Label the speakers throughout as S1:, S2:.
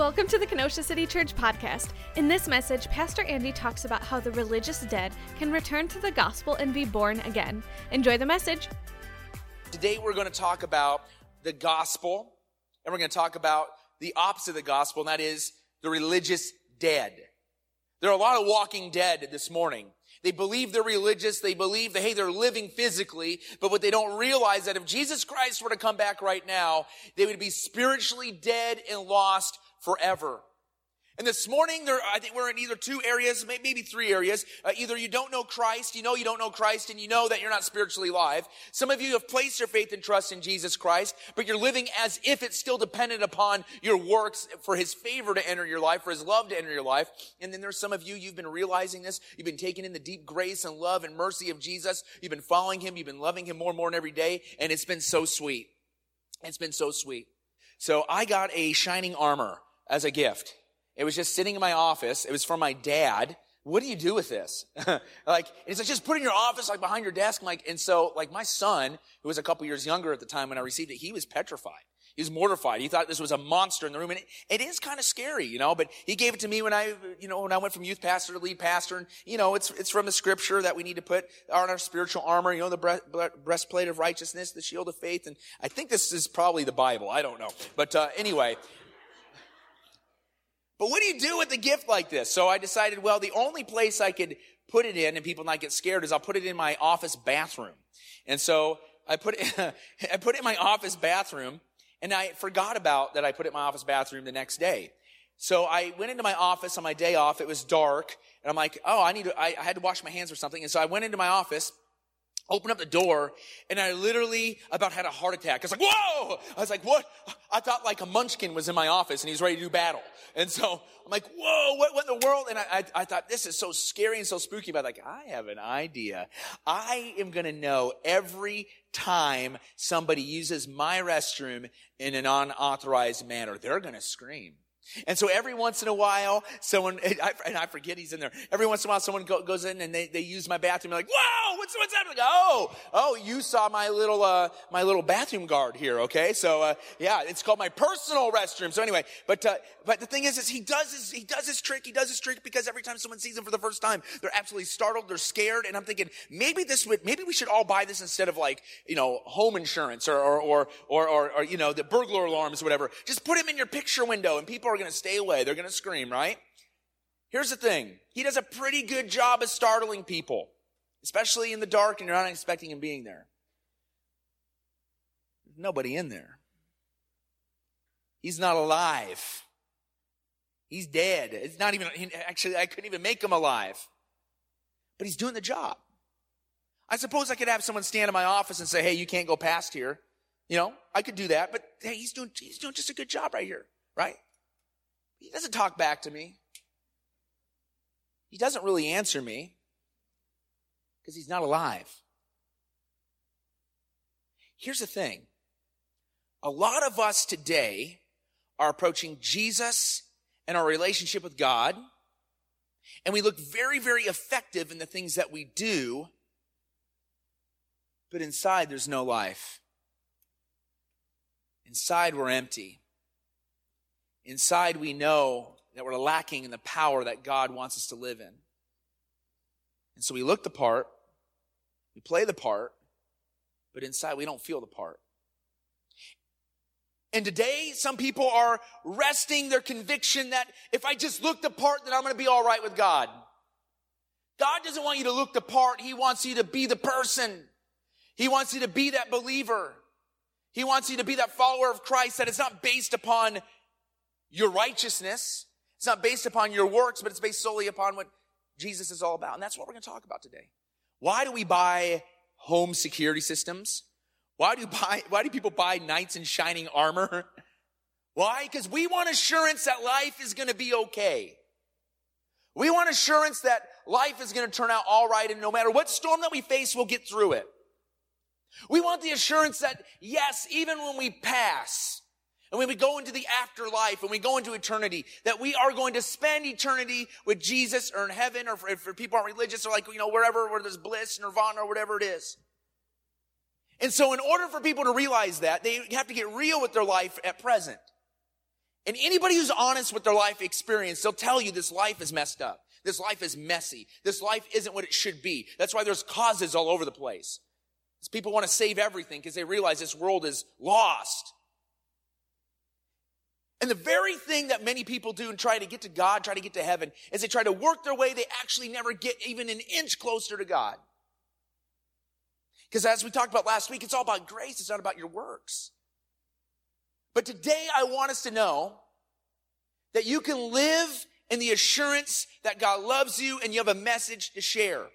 S1: Welcome to the Kenosha City Church podcast. In this message, Pastor Andy talks about how the religious dead can return to the gospel and be born again. Enjoy the message.
S2: Today we're going to talk about the gospel, and we're going to talk about the opposite of the gospel, and that is the religious dead. There are a lot of walking dead this morning. They believe they're religious. They believe that, hey, they're living physically. But what they don't realize that if Jesus Christ were to come back right now, they would be spiritually dead and lost forever. And this morning, there, I think we're in either two areas, maybe three areas. Uh, either you don't know Christ, you know you don't know Christ, and you know that you're not spiritually alive. Some of you have placed your faith and trust in Jesus Christ, but you're living as if it's still dependent upon your works for His favor to enter your life, for His love to enter your life. And then there's some of you, you've been realizing this. You've been taking in the deep grace and love and mercy of Jesus. You've been following Him. You've been loving Him more and more and every day. And it's been so sweet. It's been so sweet. So I got a shining armor as a gift. It was just sitting in my office. It was from my dad. What do you do with this? like, it's like, just put in your office, like behind your desk. I'm like, and so, like, my son, who was a couple years younger at the time when I received it, he was petrified. He was mortified. He thought this was a monster in the room. And it, it is kind of scary, you know, but he gave it to me when I, you know, when I went from youth pastor to lead pastor. And, you know, it's, it's from the scripture that we need to put on our spiritual armor, you know, the breastplate of righteousness, the shield of faith. And I think this is probably the Bible. I don't know. But, uh, anyway, but what do you do with a gift like this? So I decided, well, the only place I could put it in and people not get scared is I'll put it in my office bathroom. And so I put it, I put it in my office bathroom and I forgot about that I put it in my office bathroom the next day. So I went into my office on my day off. It was dark and I'm like, oh, I need to, I, I had to wash my hands or something. And so I went into my office opened up the door and I literally about had a heart attack. I was like, whoa! I was like, what? I thought like a munchkin was in my office and he's ready to do battle. And so I'm like, whoa, what, what in the world? And I, I, I thought this is so scary and so spooky, but like, I have an idea. I am going to know every time somebody uses my restroom in an unauthorized manner, they're going to scream. And so every once in a while, someone, and I forget he's in there. Every once in a while, someone goes in and they, they use my bathroom. Like, whoa, what's, what's happening? Oh, oh, you saw my little, uh, my little bathroom guard here. Okay. So, uh, yeah, it's called my personal restroom. So anyway, but, uh, but the thing is, is he does his, he does his trick. He does his trick because every time someone sees him for the first time, they're absolutely startled. They're scared. And I'm thinking, maybe this would, maybe we should all buy this instead of like, you know, home insurance or, or, or, or, or, or you know, the burglar alarms or whatever. Just put him in your picture window and people are going to stay away. They're going to scream, right? Here's the thing. He does a pretty good job of startling people, especially in the dark and you're not expecting him being there. There's nobody in there. He's not alive. He's dead. It's not even, actually, I couldn't even make him alive. But he's doing the job. I suppose I could have someone stand in my office and say, hey, you can't go past here. You know, I could do that, but hey, he's doing, he's doing just a good job right here, right? He doesn't talk back to me. He doesn't really answer me because he's not alive. Here's the thing a lot of us today are approaching Jesus and our relationship with God, and we look very, very effective in the things that we do, but inside there's no life. Inside we're empty. Inside, we know that we're lacking in the power that God wants us to live in. And so we look the part, we play the part, but inside we don't feel the part. And today, some people are resting their conviction that if I just look the part, then I'm going to be all right with God. God doesn't want you to look the part. He wants you to be the person. He wants you to be that believer. He wants you to be that follower of Christ that is not based upon your righteousness. It's not based upon your works, but it's based solely upon what Jesus is all about. And that's what we're going to talk about today. Why do we buy home security systems? Why do buy, why do people buy knights in shining armor? Why? Because we want assurance that life is going to be okay. We want assurance that life is going to turn out all right and no matter what storm that we face, we'll get through it. We want the assurance that yes, even when we pass, and when we go into the afterlife and we go into eternity, that we are going to spend eternity with Jesus or in heaven or for people aren't religious or like, you know, wherever where there's bliss, nirvana or whatever it is. And so in order for people to realize that, they have to get real with their life at present. And anybody who's honest with their life experience, they'll tell you this life is messed up. This life is messy. This life isn't what it should be. That's why there's causes all over the place. Because people want to save everything because they realize this world is lost. And the very thing that many people do and try to get to God, try to get to heaven, is they try to work their way, they actually never get even an inch closer to God. Because as we talked about last week, it's all about grace, it's not about your works. But today I want us to know that you can live in the assurance that God loves you and you have a message to share.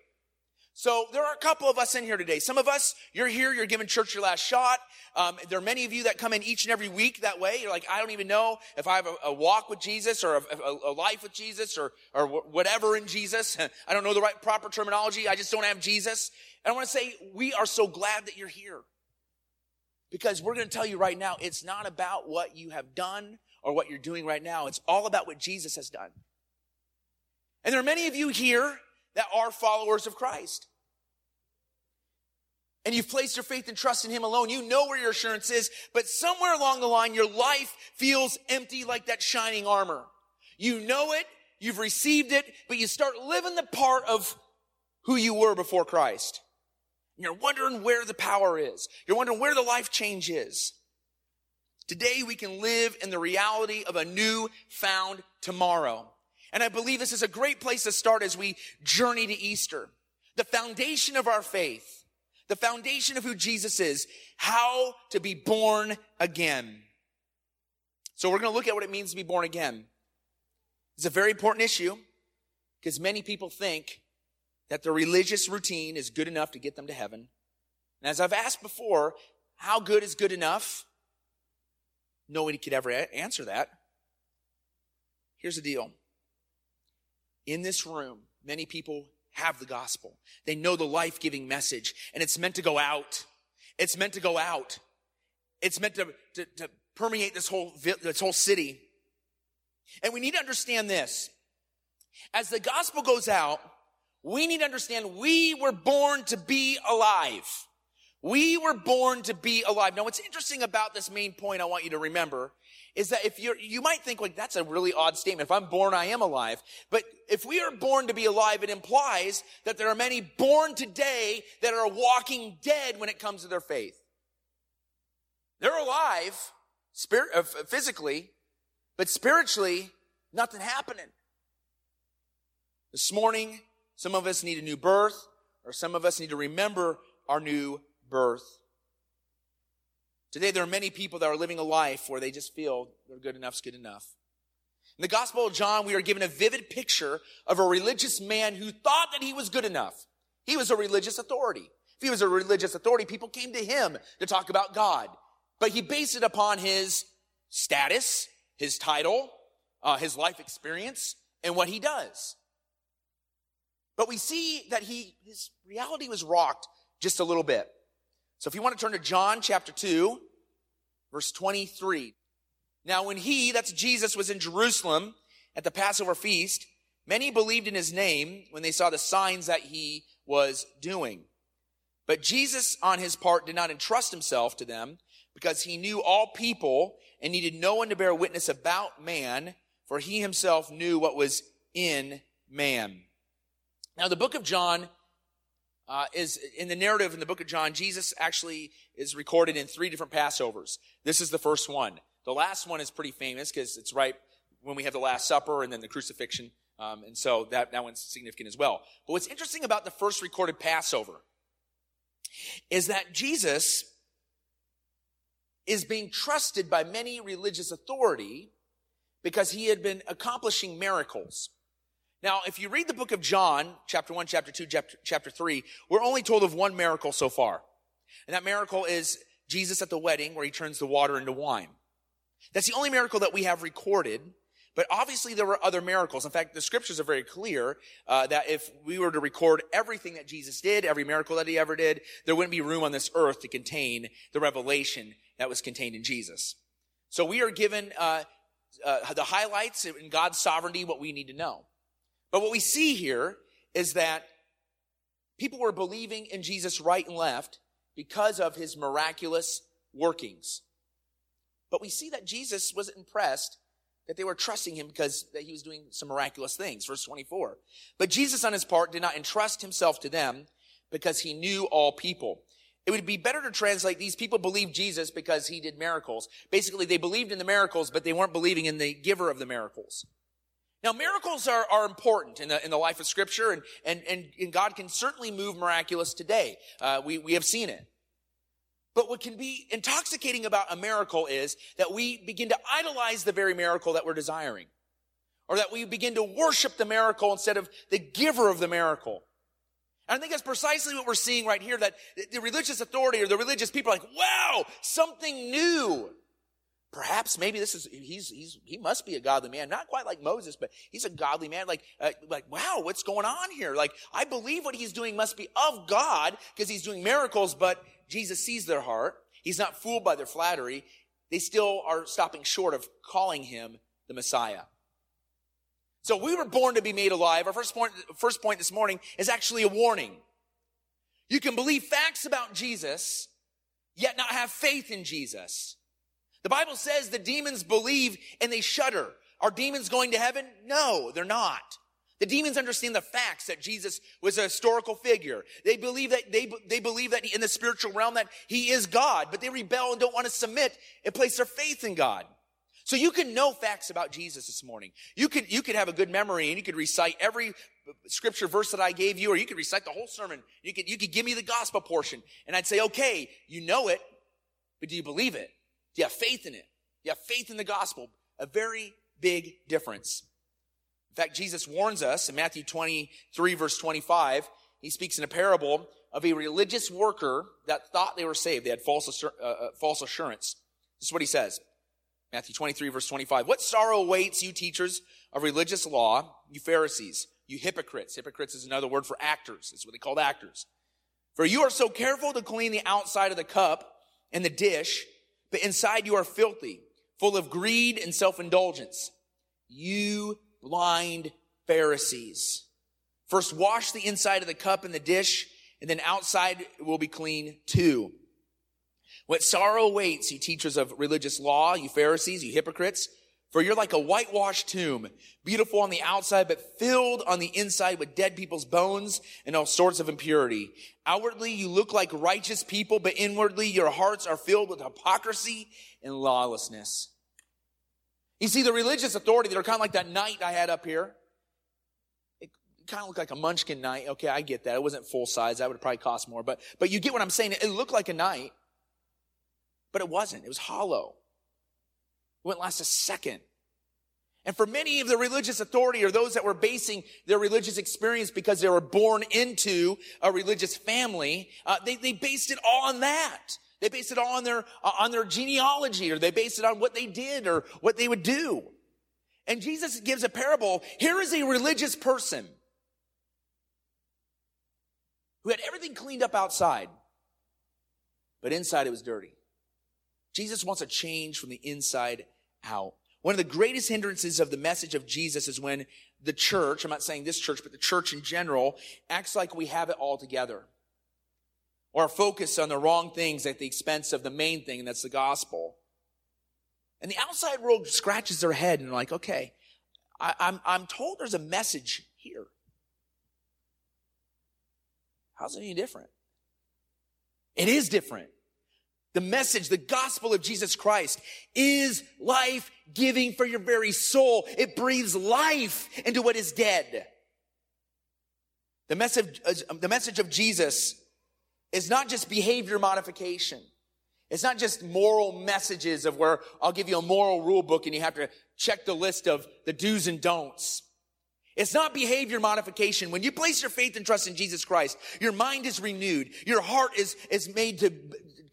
S2: So there are a couple of us in here today. Some of us, you're here, you're giving church your last shot. Um, there are many of you that come in each and every week that way. You're like, I don't even know if I have a, a walk with Jesus or a, a, a, life with Jesus or, or whatever in Jesus. I don't know the right proper terminology. I just don't have Jesus. And I want to say, we are so glad that you're here. Because we're going to tell you right now, it's not about what you have done or what you're doing right now. It's all about what Jesus has done. And there are many of you here that are followers of Christ. And you've placed your faith and trust in Him alone. You know where your assurance is, but somewhere along the line, your life feels empty like that shining armor. You know it, you've received it, but you start living the part of who you were before Christ. And you're wondering where the power is. You're wondering where the life change is. Today we can live in the reality of a new found tomorrow. And I believe this is a great place to start as we journey to Easter. The foundation of our faith, the foundation of who Jesus is, how to be born again. So we're going to look at what it means to be born again. It's a very important issue because many people think that the religious routine is good enough to get them to heaven. And as I've asked before, how good is good enough? Nobody could ever answer that. Here's the deal. In this room, many people have the gospel. They know the life-giving message, and it's meant to go out. It's meant to go out. It's meant to, to, to permeate this whole, this whole city. And we need to understand this. As the gospel goes out, we need to understand we were born to be alive. We were born to be alive. Now, what's interesting about this main point I want you to remember is that if you're, you might think like, that's a really odd statement. If I'm born, I am alive. But if we are born to be alive, it implies that there are many born today that are walking dead when it comes to their faith. They're alive, spirit, uh, physically, but spiritually, nothing happening. This morning, some of us need a new birth, or some of us need to remember our new birth. Today, there are many people that are living a life where they just feel they're good enough's good enough. In the Gospel of John, we are given a vivid picture of a religious man who thought that he was good enough. He was a religious authority. If he was a religious authority, people came to him to talk about God. But he based it upon his status, his title, uh, his life experience, and what he does. But we see that he, his reality was rocked just a little bit. So if you want to turn to John chapter 2, verse 23. Now when he, that's Jesus, was in Jerusalem at the Passover feast, many believed in his name when they saw the signs that he was doing. But Jesus, on his part, did not entrust himself to them because he knew all people and needed no one to bear witness about man, for he himself knew what was in man. Now, the book of John uh, is in the narrative in the book of John, Jesus actually is recorded in three different Passovers. This is the first one. The last one is pretty famous because it's right when we have the Last Supper and then the crucifixion. Um, and so that, that one's significant as well. But what's interesting about the first recorded Passover is that Jesus is being trusted by many religious authority because he had been accomplishing miracles. Now, if you read the book of John, chapter 1, chapter 2, chapter, chapter 3, we're only told of one miracle so far. And that miracle is Jesus at the wedding where he turns the water into wine. That's the only miracle that we have recorded. But obviously there were other miracles. In fact, the scriptures are very clear uh, that if we were to record everything that Jesus did, every miracle that he ever did, there wouldn't be room on this earth to contain the revelation that was contained in Jesus. So we are given uh, uh, the highlights in God's sovereignty, what we need to know. But what we see here is that people were believing in Jesus right and left because of his miraculous workings. But we see that Jesus was impressed that they were trusting him because that he was doing some miraculous things. Verse 24. But Jesus on his part did not entrust himself to them because he knew all people. It would be better to translate these people believed Jesus because he did miracles. Basically, they believed in the miracles, but they weren't believing in the giver of the miracles. Now, miracles are, are important in the, in the life of Scripture, and, and, and, and God can certainly move miraculous today. Uh, we, we have seen it. But what can be intoxicating about a miracle is that we begin to idolize the very miracle that we're desiring. Or that we begin to worship the miracle instead of the giver of the miracle. And I think that's precisely what we're seeing right here, that the religious authority or the religious people are like, wow, something new. Perhaps maybe this is, he's, he's, he must be a godly man. Not quite like Moses, but he's a godly man. Like, uh, like, wow, what's going on here? Like, I believe what he's doing must be of God because he's doing miracles, but Jesus sees their heart. He's not fooled by their flattery. They still are stopping short of calling him the Messiah. So we were born to be made alive. Our first point, first point this morning is actually a warning. You can believe facts about Jesus, yet not have faith in Jesus. The Bible says the demons believe and they shudder. Are demons going to heaven? No, they're not. The demons understand the facts that Jesus was a historical figure. They believe that they, they believe that in the spiritual realm that he is God, but they rebel and don't want to submit and place their faith in God. So you can know facts about Jesus this morning. You could, you could have a good memory and you could recite every scripture verse that I gave you, or you could recite the whole sermon. You could, you could give me the gospel portion and I'd say, okay, you know it, but do you believe it? Do you have faith in it? Do you have faith in the gospel? A very big difference. In fact, Jesus warns us in Matthew 23 verse 25. He speaks in a parable of a religious worker that thought they were saved. They had false, uh, uh, false assurance. This is what he says. Matthew 23 verse 25. What sorrow awaits you teachers of religious law, you Pharisees, you hypocrites. Hypocrites is another word for actors. That's what they called actors. For you are so careful to clean the outside of the cup and the dish, but inside you are filthy, full of greed and self-indulgence. You blind Pharisees. First wash the inside of the cup and the dish, and then outside will be clean too. What sorrow awaits, you teachers of religious law, you Pharisees, you hypocrites, for you're like a whitewashed tomb, beautiful on the outside, but filled on the inside with dead people's bones and all sorts of impurity. Outwardly, you look like righteous people, but inwardly, your hearts are filled with hypocrisy and lawlessness. You see, the religious authority, they're kind of like that knight I had up here. It kind of looked like a munchkin knight. Okay, I get that. It wasn't full size. That would probably cost more, but, but you get what I'm saying. It looked like a knight. But it wasn't. It was hollow. Wouldn't last a second. And for many of the religious authority or those that were basing their religious experience because they were born into a religious family, uh, they, they based it all on that. They based it all on their, uh, on their genealogy or they based it on what they did or what they would do. And Jesus gives a parable. Here is a religious person who had everything cleaned up outside, but inside it was dirty. Jesus wants a change from the inside out. One of the greatest hindrances of the message of Jesus is when the church, I'm not saying this church, but the church in general, acts like we have it all together. Or focus on the wrong things at the expense of the main thing, and that's the gospel. And the outside world scratches their head and like, okay, I, I'm, I'm told there's a message here. How's it any different? It is different. The message, the gospel of Jesus Christ is life giving for your very soul. It breathes life into what is dead. The message, uh, the message of Jesus is not just behavior modification. It's not just moral messages of where I'll give you a moral rule book and you have to check the list of the do's and don'ts. It's not behavior modification. When you place your faith and trust in Jesus Christ, your mind is renewed. Your heart is, is made to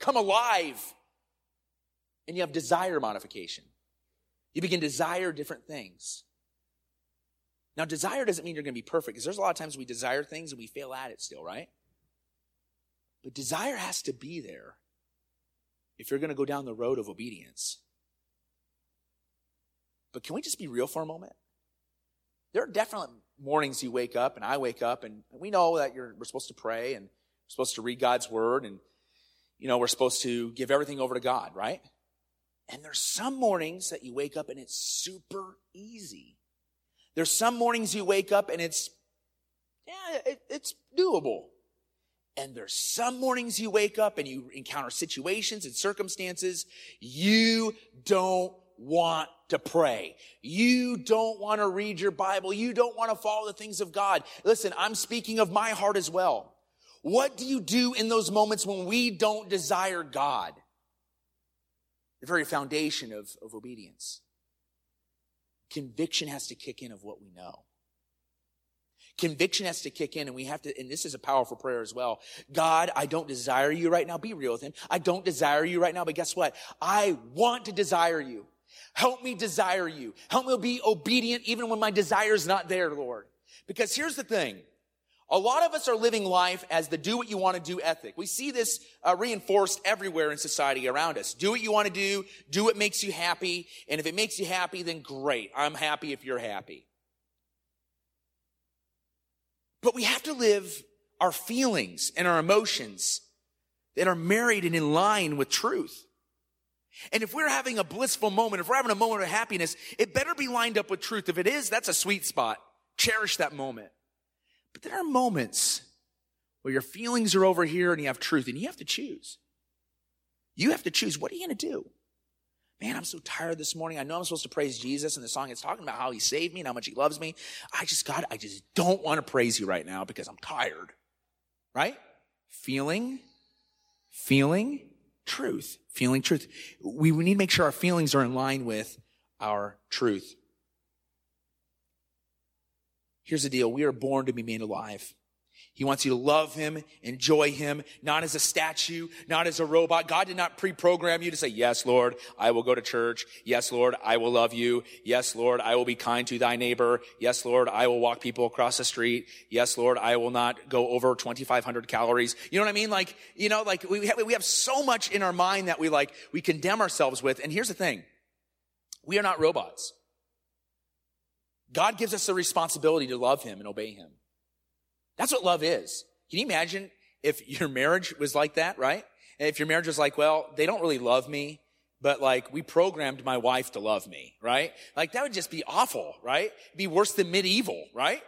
S2: come alive. And you have desire modification. You begin to desire different things. Now, desire doesn't mean you're going to be perfect because there's a lot of times we desire things and we fail at it still, right? But desire has to be there if you're going to go down the road of obedience. But can we just be real for a moment? There are definitely mornings you wake up and I wake up and we know that we're supposed to pray and we're supposed to read God's word and you know, we're supposed to give everything over to God, right? And there's some mornings that you wake up and it's super easy. There's some mornings you wake up and it's, yeah, it, it's doable. And there's some mornings you wake up and you encounter situations and circumstances you don't want to pray. You don't want to read your Bible. You don't want to follow the things of God. Listen, I'm speaking of my heart as well. What do you do in those moments when we don't desire God? The very foundation of, of obedience. Conviction has to kick in of what we know. Conviction has to kick in and we have to, and this is a powerful prayer as well. God, I don't desire you right now. Be real with him. I don't desire you right now, but guess what? I want to desire you. Help me desire you. Help me be obedient even when my desire is not there, Lord. Because here's the thing. A lot of us are living life as the do what you want to do ethic. We see this uh, reinforced everywhere in society around us. Do what you want to do, do what makes you happy, and if it makes you happy, then great. I'm happy if you're happy. But we have to live our feelings and our emotions that are married and in line with truth. And if we're having a blissful moment, if we're having a moment of happiness, it better be lined up with truth. If it is, that's a sweet spot. Cherish that moment. But there are moments where your feelings are over here and you have truth and you have to choose. You have to choose. What are you going to do? Man, I'm so tired this morning. I know I'm supposed to praise Jesus and the song is talking about how he saved me and how much he loves me. I just, God, I just don't want to praise you right now because I'm tired. Right? Feeling, feeling, truth. Feeling truth. We, we need to make sure our feelings are in line with our truth. Here's the deal. We are born to be made alive. He wants you to love him, enjoy him, not as a statue, not as a robot. God did not pre-program you to say, yes, Lord, I will go to church. Yes, Lord, I will love you. Yes, Lord, I will be kind to thy neighbor. Yes, Lord, I will walk people across the street. Yes, Lord, I will not go over 2,500 calories. You know what I mean? Like, you know, like we have, we have so much in our mind that we like, we condemn ourselves with. And here's the thing. We are not robots. God gives us the responsibility to love him and obey him. That's what love is. Can you imagine if your marriage was like that, right? And if your marriage was like, well, they don't really love me, but like we programmed my wife to love me, right? Like that would just be awful, right? be worse than medieval, right?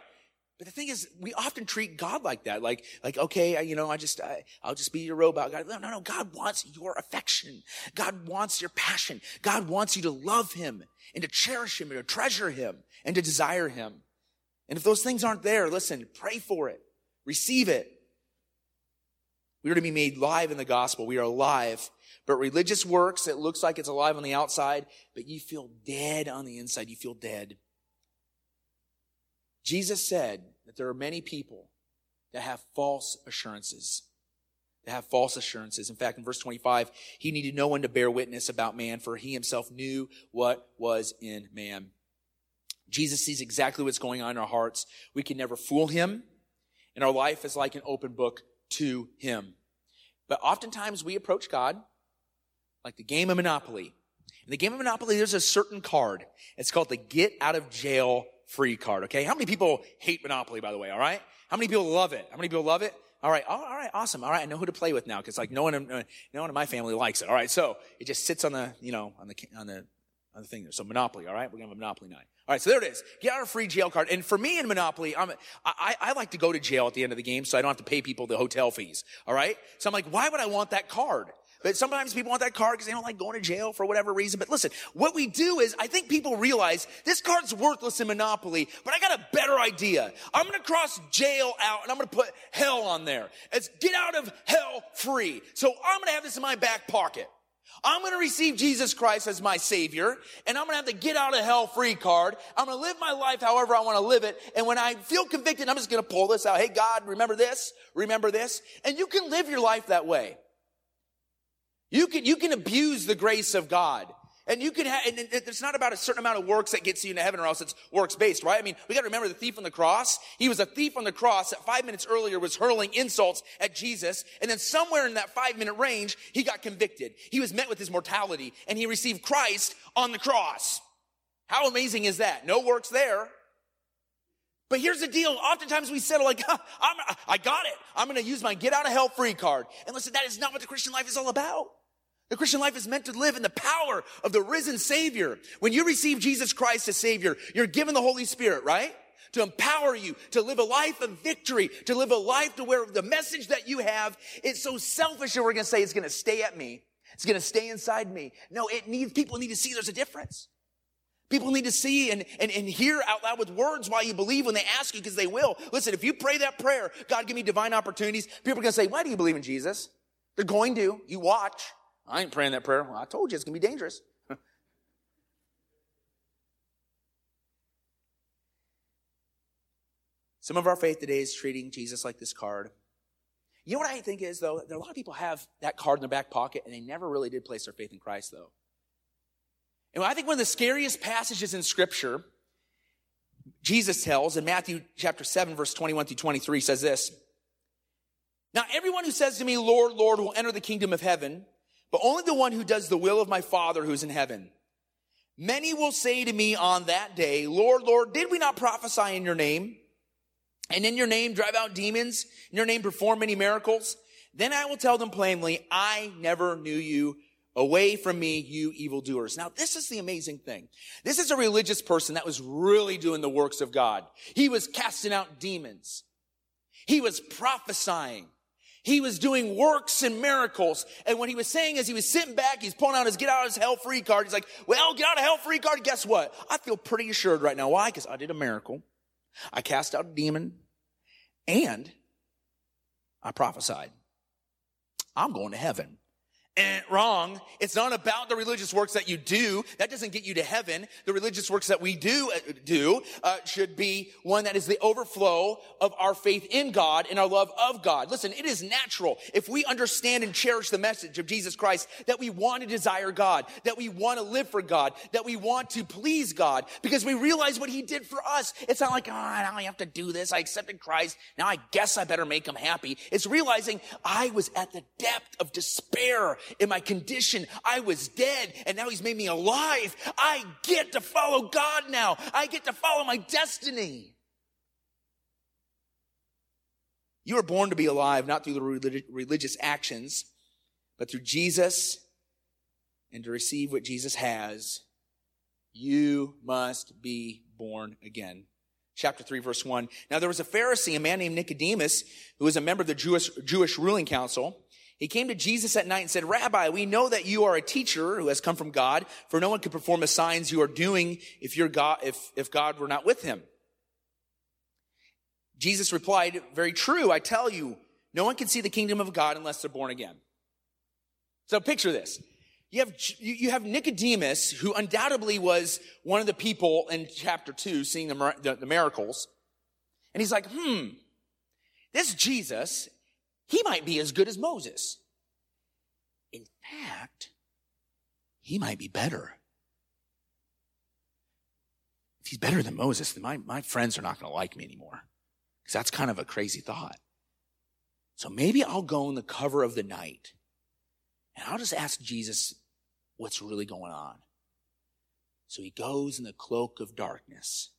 S2: But the thing is, we often treat God like that. Like, like, okay, you know, I just, I, I'll just be your robot. God, no, no, no. God wants your affection. God wants your passion. God wants you to love him and to cherish him and to treasure him and to desire him. And if those things aren't there, listen, pray for it. Receive it. We are to be made live in the gospel. We are alive. But religious works, it looks like it's alive on the outside, but you feel dead on the inside. You feel dead. Jesus said that there are many people that have false assurances. That have false assurances. In fact, in verse 25, he needed no one to bear witness about man, for he himself knew what was in man. Jesus sees exactly what's going on in our hearts. We can never fool him, and our life is like an open book to him. But oftentimes we approach God like the game of Monopoly. In the game of Monopoly, there's a certain card. It's called the get out of jail free card, okay? How many people hate Monopoly, by the way, all right? How many people love it? How many people love it? All right, all right, awesome. All right, I know who to play with now because like no one, uh, no one in my family likes it. All right, so it just sits on the, you know, on the on the on the thing there. So Monopoly, all right? We're gonna have a Monopoly night. All right, so there it is. Get our free jail card. And for me in Monopoly, I'm, I, I like to go to jail at the end of the game so I don't have to pay people the hotel fees. All right? So I'm like, why would I want that card? But sometimes people want that card because they don't like going to jail for whatever reason. But listen, what we do is I think people realize this card's worthless in Monopoly, but I got a better idea. I'm going to cross jail out and I'm going to put hell on there. It's get out of hell free. So I'm going to have this in my back pocket. I'm going to receive Jesus Christ as my savior and I'm going to have the get out of hell free card. I'm going to live my life however I want to live it. And when I feel convicted, I'm just going to pull this out. Hey, God, remember this? Remember this? And you can live your life that way. You can, you can abuse the grace of God. And you can have, and it's not about a certain amount of works that gets you into heaven or else it's works based, right? I mean, we gotta remember the thief on the cross. He was a thief on the cross that five minutes earlier was hurling insults at Jesus. And then somewhere in that five minute range, he got convicted. He was met with his mortality and he received Christ on the cross. How amazing is that? No works there. But here's the deal. Oftentimes we settle like, I'm, I got it. I'm going to use my get out of hell free card. And listen, that is not what the Christian life is all about. The Christian life is meant to live in the power of the risen Savior. When you receive Jesus Christ as Savior, you're given the Holy Spirit, right? To empower you to live a life of victory, to live a life to where the message that you have is so selfish that we're going to say it's going to stay at me. It's going to stay inside me. No, it needs, people need to see there's a difference. People need to see and, and, and hear out loud with words why you believe when they ask you, because they will. Listen, if you pray that prayer, God give me divine opportunities, people are going to say, why do you believe in Jesus? They're going to. You watch. I ain't praying that prayer. Well, I told you it's going to be dangerous. Some of our faith today is treating Jesus like this card. You know what I think is, though? A lot of people have that card in their back pocket and they never really did place their faith in Christ, though. And I think one of the scariest passages in Scripture, Jesus tells in Matthew chapter 7, verse 21 through 23, says this Now, everyone who says to me, Lord, Lord, will enter the kingdom of heaven, but only the one who does the will of my Father who is in heaven. Many will say to me on that day, Lord, Lord, did we not prophesy in your name? And in your name drive out demons? In your name perform many miracles? Then I will tell them plainly, I never knew you. Away from me, you evildoers. Now, this is the amazing thing. This is a religious person that was really doing the works of God. He was casting out demons. He was prophesying. He was doing works and miracles. And what he was saying is he was sitting back, he's pulling out his get out of his hell free card. He's like, well, get out of hell free card. Guess what? I feel pretty assured right now. Why? Because I did a miracle. I cast out a demon and I prophesied. I'm going to heaven. Wrong. It's not about the religious works that you do. That doesn't get you to heaven. The religious works that we do uh, do uh, should be one that is the overflow of our faith in God and our love of God. Listen, it is natural if we understand and cherish the message of Jesus Christ that we want to desire God, that we want to live for God, that we want to please God because we realize what He did for us. It's not like, oh, now I have to do this. I accepted Christ. Now I guess I better make Him happy. It's realizing I was at the depth of despair in my condition. I was dead and now he's made me alive. I get to follow God now. I get to follow my destiny. You are born to be alive, not through the religious actions, but through Jesus and to receive what Jesus has. You must be born again. Chapter 3, verse 1. Now there was a Pharisee, a man named Nicodemus, who was a member of the Jewish, Jewish ruling council. He came to Jesus at night and said, Rabbi, we know that you are a teacher who has come from God, for no one could perform the signs you are doing if your God, if, if God were not with him. Jesus replied, very true. I tell you, no one can see the kingdom of God unless they're born again. So picture this. You have, you have Nicodemus, who undoubtedly was one of the people in chapter two, seeing the, the, the miracles. And he's like, hmm, this Jesus he might be as good as Moses. In fact, he might be better. If he's better than Moses, then my, my friends are not going to like me anymore. Because that's kind of a crazy thought. So maybe I'll go in the cover of the night and I'll just ask Jesus what's really going on. So he goes in the cloak of darkness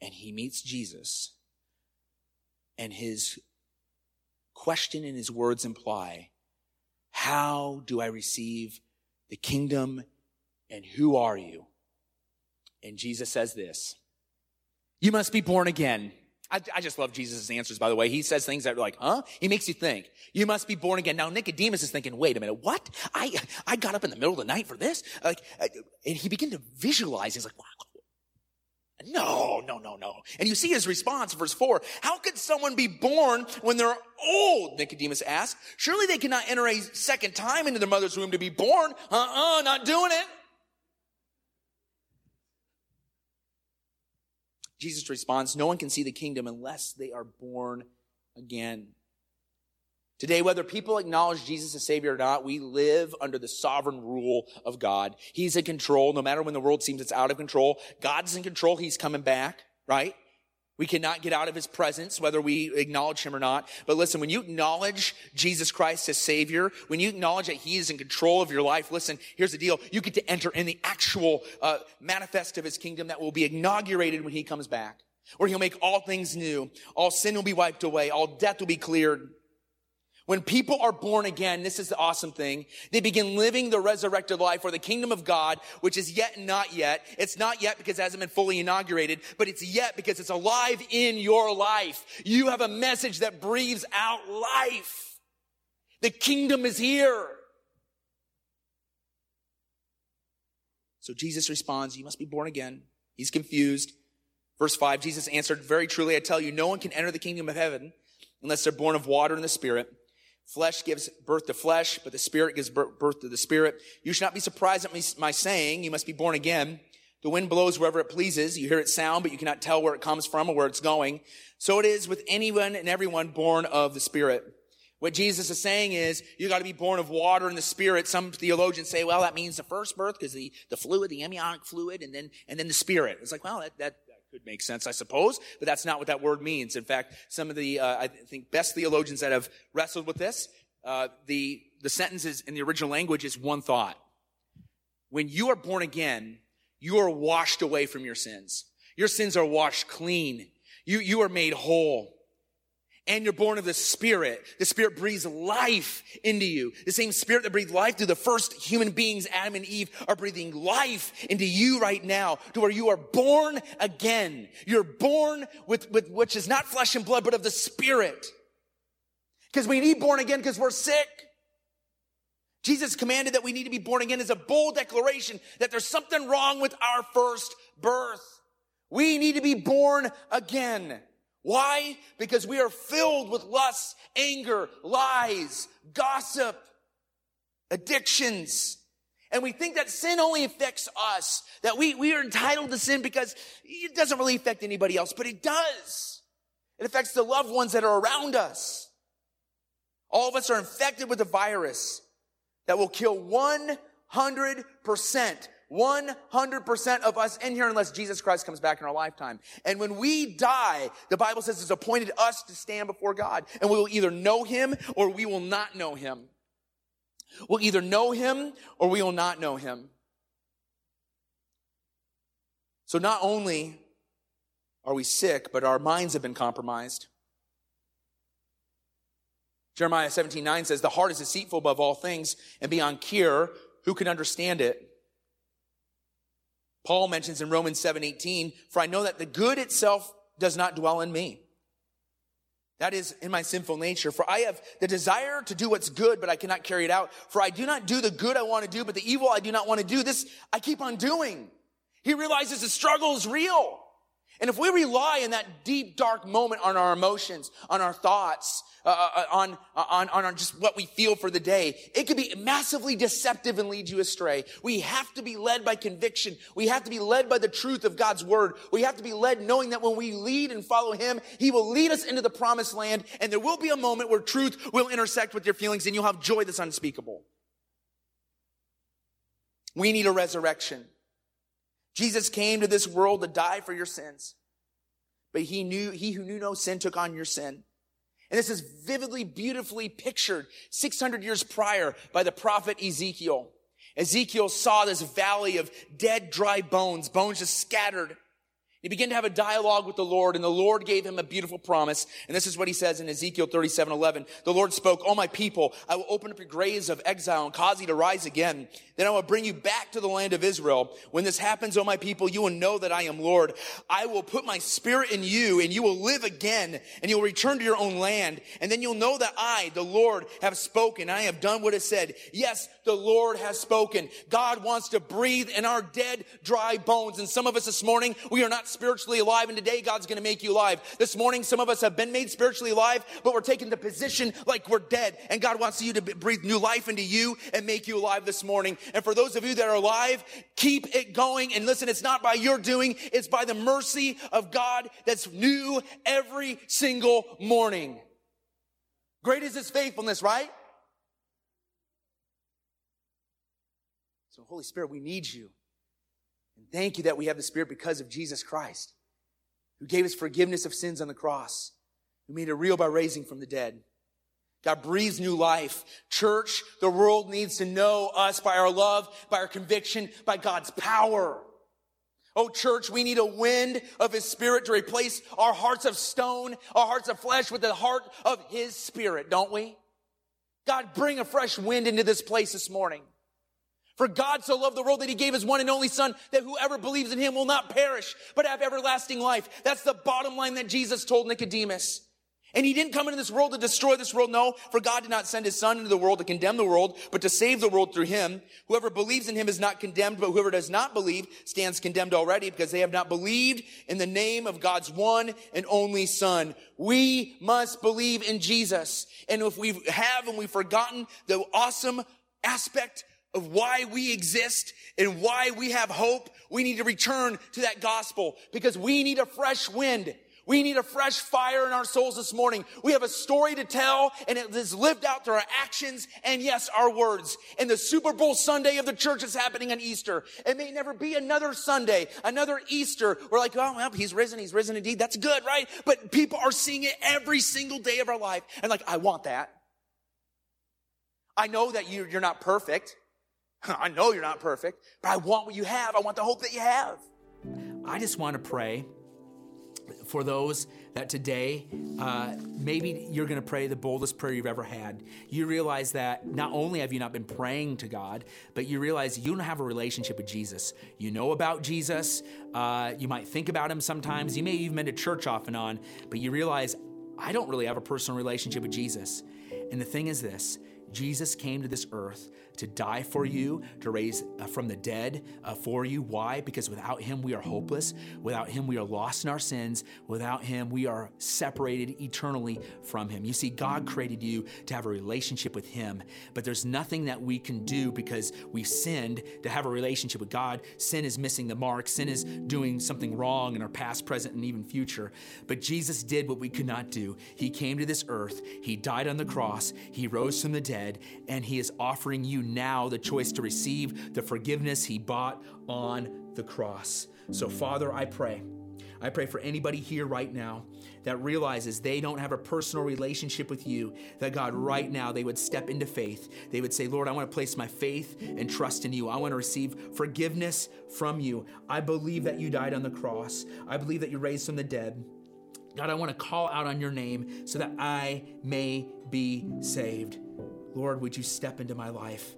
S2: and he meets Jesus and his question and his words imply. How do I receive the kingdom and who are you? And Jesus says this You must be born again. I, I, just love Jesus' answers, by the way. He says things that are like, huh? He makes you think. You must be born again. Now, Nicodemus is thinking, wait a minute, what? I, I got up in the middle of the night for this? Like, uh, and he began to visualize. He's like, wow, no, no, no, no. And you see his response, verse 4. How could someone be born when they're old? Nicodemus asked. Surely they cannot enter a second time into their mother's womb to be born. Uh-uh, not doing it. Jesus responds, No one can see the kingdom unless they are born again. Today, whether people acknowledge Jesus as Savior or not, we live under the sovereign rule of God. He's in control. No matter when the world seems it's out of control, God's in control. He's coming back, right? We cannot get out of his presence, whether we acknowledge him or not. But listen, when you acknowledge Jesus Christ as Savior, when you acknowledge that he is in control of your life, listen, here's the deal. You get to enter in the actual uh, manifest of his kingdom that will be inaugurated when he comes back, where he'll make all things new. All sin will be wiped away. All death will be cleared When people are born again, this is the awesome thing. They begin living the resurrected life or the kingdom of God, which is yet not yet. It's not yet because it hasn't been fully inaugurated, but it's yet because it's alive in your life. You have a message that breathes out life. The kingdom is here. So Jesus responds, you must be born again. He's confused. Verse five, Jesus answered, very truly, I tell you, no one can enter the kingdom of heaven unless they're born of water and the spirit. Flesh gives birth to flesh, but the Spirit gives birth to the Spirit. You should not be surprised at my saying, you must be born again. The wind blows wherever it pleases. You hear its sound, but you cannot tell where it comes from or where it's going. So it is with anyone and everyone born of the Spirit. What Jesus is saying is, you got to be born of water and the Spirit. Some theologians say, well, that means the first birth because the, the fluid, the amniotic fluid, and then, and then the Spirit. It's like, well, that, that, could make sense, I suppose, but that's not what that word means. In fact, some of the, uh, I think, best theologians that have wrestled with this, uh, the, the sentences in the original language is one thought. When you are born again, you are washed away from your sins. Your sins are washed clean. You, you are made whole and you're born of the Spirit. The Spirit breathes life into you. The same Spirit that breathed life through the first human beings, Adam and Eve, are breathing life into you right now to where you are born again. You're born with, with which is not flesh and blood, but of the Spirit. Because we need born again because we're sick. Jesus commanded that we need to be born again is a bold declaration that there's something wrong with our first birth. We need to be born again. Why? Because we are filled with lust, anger, lies, gossip, addictions. And we think that sin only affects us, that we, we are entitled to sin because it doesn't really affect anybody else, but it does. It affects the loved ones that are around us. All of us are infected with a virus that will kill 100% 100% of us in here unless Jesus Christ comes back in our lifetime. And when we die, the Bible says it's appointed us to stand before God. And we will either know him or we will not know him. We'll either know him or we will not know him. So not only are we sick, but our minds have been compromised. Jeremiah 17, 9 says, The heart is deceitful above all things and beyond cure. Who can understand it? Paul mentions in Romans 7:18, "For I know that the good itself does not dwell in me." That is in my sinful nature. For I have the desire to do what's good, but I cannot carry it out. For I do not do the good I want to do, but the evil I do not want to do. This I keep on doing. He realizes the struggle is real. And if we rely in that deep, dark moment on our emotions, on our thoughts, uh, uh, uh on, uh, on, on just what we feel for the day, it could be massively deceptive and lead you astray. We have to be led by conviction. We have to be led by the truth of God's word. We have to be led knowing that when we lead and follow Him, He will lead us into the promised land. And there will be a moment where truth will intersect with your feelings and you'll have joy that's unspeakable. We need a resurrection. Jesus came to this world to die for your sins. But he knew, he who knew no sin took on your sin. And this is vividly, beautifully pictured 600 years prior by the prophet Ezekiel. Ezekiel saw this valley of dead, dry bones, bones just scattered. He began to have a dialogue with the Lord, and the Lord gave him a beautiful promise. And this is what he says in Ezekiel 37, 11. The Lord spoke, Oh, my people, I will open up your graves of exile and cause you to rise again. Then I will bring you back to the land of Israel. When this happens, oh, my people, you will know that I am Lord. I will put my spirit in you, and you will live again, and you'll return to your own land. And then you'll know that I, the Lord, have spoken. I have done what is said. Yes, the Lord has spoken. God wants to breathe in our dead, dry bones. And some of us this morning, we are not spiritually alive, and today God's going to make you alive. This morning, some of us have been made spiritually alive, but we're taking the position like we're dead, and God wants you to breathe new life into you and make you alive this morning. And for those of you that are alive, keep it going. And listen, it's not by your doing, it's by the mercy of God that's new every single morning. Great is his faithfulness, right? So, Holy Spirit, we need you. And thank you that we have the Spirit because of Jesus Christ, who gave us forgiveness of sins on the cross, who made it real by raising from the dead. God breathes new life. Church, the world needs to know us by our love, by our conviction, by God's power. Oh, church, we need a wind of His Spirit to replace our hearts of stone, our hearts of flesh with the heart of His Spirit, don't we?
S3: God, bring a fresh wind into this place this morning. For God so loved the world that he gave his one and only son that whoever believes in him will not perish, but have everlasting life. That's the bottom line that Jesus told Nicodemus. And he didn't come into this world to destroy this world. No, for God did not send his son into the world to condemn the world, but to save the world through him. Whoever believes in him is not condemned, but whoever does not believe stands condemned already because they have not believed in the name of God's one and only son. We must believe in Jesus. And if we have and we've forgotten the awesome aspect of why we exist and why we have hope, we need to return to that gospel because we need a fresh wind. We need a fresh fire in our souls this morning. We have a story to tell and it is lived out through our actions and yes, our words. And the Super Bowl Sunday of the church is happening on Easter. It may never be another Sunday, another Easter. We're like, oh, well, he's risen. He's risen indeed. That's good, right? But people are seeing it every single day of our life. And like, I want that. I know that you're not perfect. I know you're not perfect, but I want what you have. I want the hope that you have.
S2: I just want to pray for those that today, uh, maybe you're going to pray the boldest prayer you've ever had. You realize that not only have you not been praying to God, but you realize you don't have a relationship with Jesus. You know about Jesus. Uh, you might think about him sometimes. You may even been to church off and on, but you realize I don't really have a personal relationship with Jesus. And the thing is this Jesus came to this earth to die for you, to raise uh, from the dead uh, for you. Why? Because without him, we are hopeless. Without him, we are lost in our sins. Without him, we are separated eternally from him. You see, God created you to have a relationship with him, but there's nothing that we can do because we sinned to have a relationship with God. Sin is missing the mark, sin is doing something wrong in our past, present, and even future. But Jesus did what we could not do. He came to this earth, he died on the cross, he rose from the dead, and he is offering you now the choice to receive the forgiveness he bought on the cross. So, Father, I pray. I pray for anybody here right now that realizes they don't have a personal relationship with you, that God, right now, they would step into faith. They would say, Lord, I want to place my faith and trust in you. I want to receive forgiveness from you. I believe that you died on the cross, I believe that you raised from the dead. God, I want to call out on your name so that I may be saved. Lord, would you step into my life?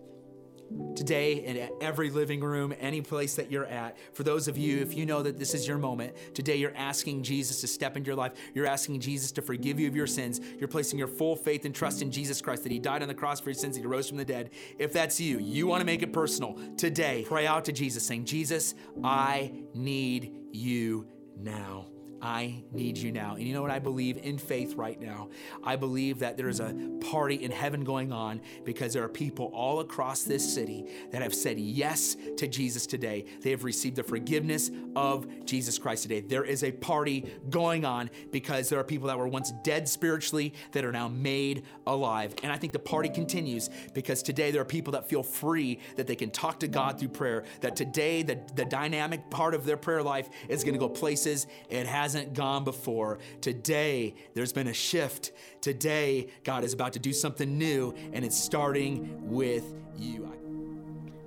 S2: Today in every living room, any place that you're at. For those of you, if you know that this is your moment, today you're asking Jesus to step into your life. You're asking Jesus to forgive you of your sins. You're placing your full faith and trust in Jesus Christ that He died on the cross for your sins, that He rose from the dead. If that's you, you want to make it personal today, pray out to Jesus saying, Jesus, I need you now. I need you now. And you know what I believe in faith right now? I believe that there is a party in heaven going on because there are people all across this city that have said yes to Jesus today. They have received the forgiveness of Jesus Christ today. There is a party going on because there are people that were once dead spiritually that are now made alive. And I think the party continues because today there are people that feel free that they can talk to God through prayer, that today the, the dynamic part of their prayer life is going to go places it has hasn't gone before. Today, there's been a shift. Today, God is about to do something new, and it's starting with you.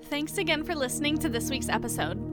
S1: Thanks again for listening to this week's episode.